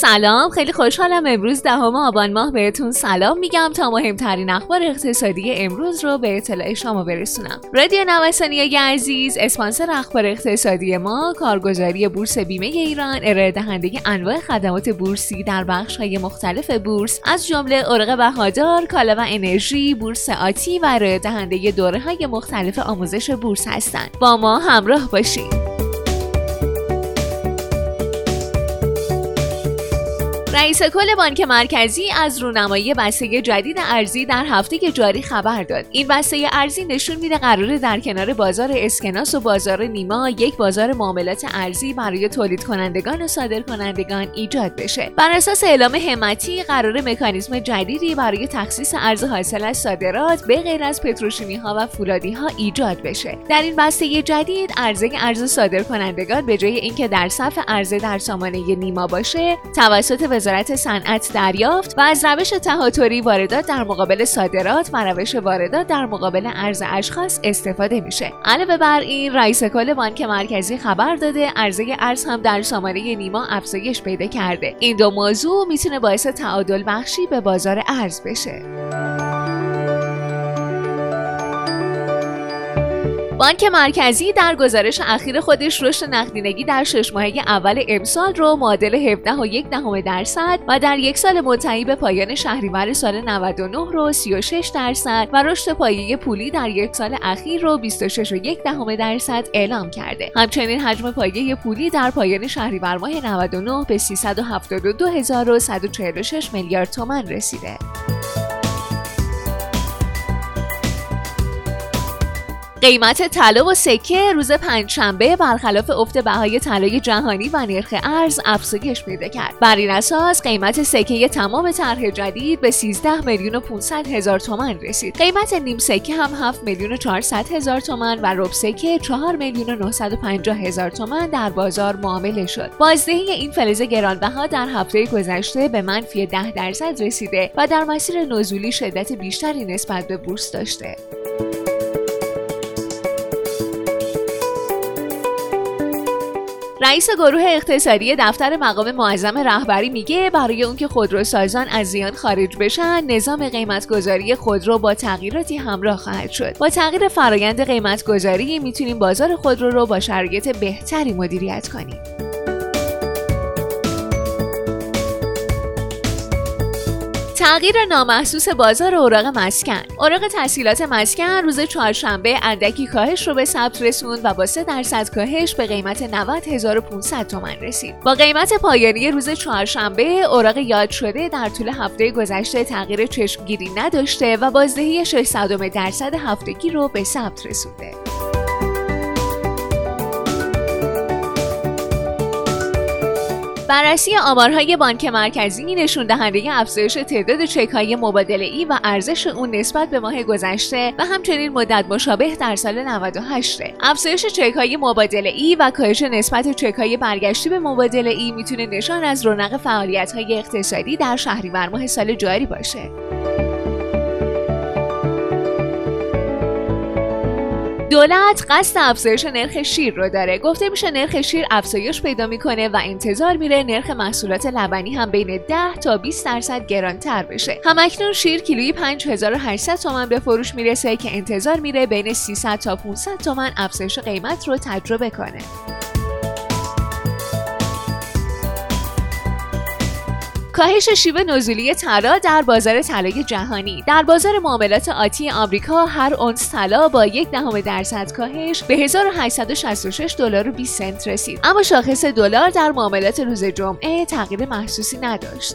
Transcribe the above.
سلام. خیلی خوشحالم امروز دهم آبان ماه بهتون سلام میگم تا مهمترین اخبار اقتصادی امروز رو به اطلاع شما برسونم. رادیو نوسانی عزیز اسپانسر اخبار اقتصادی ما کارگزاری بورس بیمه ایران ارائه دهنده انواع خدمات بورسی در بخش های مختلف بورس از جمله اوراق بهادار کالا و انرژی بورس آتی و ارائه دهنده دوره های مختلف آموزش بورس هستند. با ما همراه باشید. رئیس کل بانک مرکزی از رونمایی بسته جدید ارزی در هفته جاری خبر داد. این بسته ارزی نشون میده قراره در کنار بازار اسکناس و بازار نیما یک بازار معاملات ارزی برای تولید کنندگان و صادر کنندگان ایجاد بشه. بر اساس اعلام همتی قرار مکانیزم جدیدی برای تخصیص ارز حاصل از صادرات به غیر از پتروشیمی ها و فولادی ها ایجاد بشه. در این بسته جدید عرضه ارز صادر کنندگان به جای اینکه در صف عرضه در سامانه نیما باشه توسط وزارت صنعت دریافت و از روش تهاتری واردات در مقابل صادرات و روش واردات در مقابل ارز اشخاص استفاده میشه. علاوه بر این رئیس کل بانک مرکزی خبر داده عرضه ارز هم در سامانه نیما افزایش پیدا کرده. این دو موضوع می‌تونه باعث تعادل بخشی به بازار ارز بشه. بانک مرکزی در گزارش اخیر خودش رشد نقدینگی در شش ماهه اول امسال رو معادل 17 و یک دهم درصد و در یک سال منتهی به پایان شهریور سال 99 رو 36 درصد و رشد پایه پولی در یک سال اخیر رو 26 و یک دهم درصد اعلام کرده. همچنین حجم پایه پولی در پایان شهریور ماه 99 به 372146 میلیارد تومان رسیده. قیمت طلا و سکه روز پنجشنبه برخلاف افت بهای طلای جهانی و نرخ ارز افزایش پیدا کرد. بر این اساس قیمت سکه تمام طرح جدید به 13 میلیون و 500 هزار تومان رسید. قیمت نیم سکه هم 7 میلیون و 400 هزار تومان و رب سکه 4 میلیون و 950 هزار تومان در بازار معامله شد. بازدهی این فلز گرانبها در هفته گذشته به منفی 10 درصد رسیده و در مسیر نزولی شدت بیشتری نسبت به بورس داشته. رئیس گروه اقتصادی دفتر مقام معظم رهبری میگه برای اون که خودروسازان از زیان خارج بشن نظام قیمتگذاری خودرو با تغییراتی همراه خواهد شد. با تغییر فرایند قیمتگذاری می‌تونیم بازار خودرو رو با شرایط بهتری مدیریت کنیم. تغییر نامحسوس بازار اوراق مسکن. اوراق تحصیلات مسکن روز چهارشنبه اندکی کاهش رو به ثبت رسوند و با 3 درصد کاهش به قیمت 90500 تومان رسید. با قیمت پایانی روز چهارشنبه اوراق یاد شده در طول هفته گذشته تغییر چشمگیری نداشته و بازدهی 600 درصد هفتگی رو به ثبت رسونده. بررسی آمارهای بانک مرکزی نشون دهنده افزایش تعداد چک های مبادله ای و ارزش اون نسبت به ماه گذشته و همچنین مدت مشابه در سال 98 افزایش چک های مبادله ای و کاهش نسبت چک های برگشتی به مبادله ای می‌تونه نشان از رونق فعالیت های اقتصادی در شهریور ماه سال جاری باشه. دولت قصد افزایش نرخ شیر رو داره. گفته میشه نرخ شیر افزایش پیدا می‌کنه و انتظار میره نرخ محصولات لبنی هم بین 10 تا 20 درصد گرانتر بشه. همکنون شیر کیلویی 5800 تومان به فروش می‌رسه که انتظار میره بین 300 تا 500 تومان افزایش قیمت رو تجربه کنه. کاهش شیوه نزولی طلا در بازار طلای جهانی. در بازار معاملات آتی آمریکا هر اونس طلا با یک دهم درصد کاهش به 1866 دلار و 20 سنت رسید. اما شاخص دلار در معاملات روز جمعه تغییر محسوسی نداشت.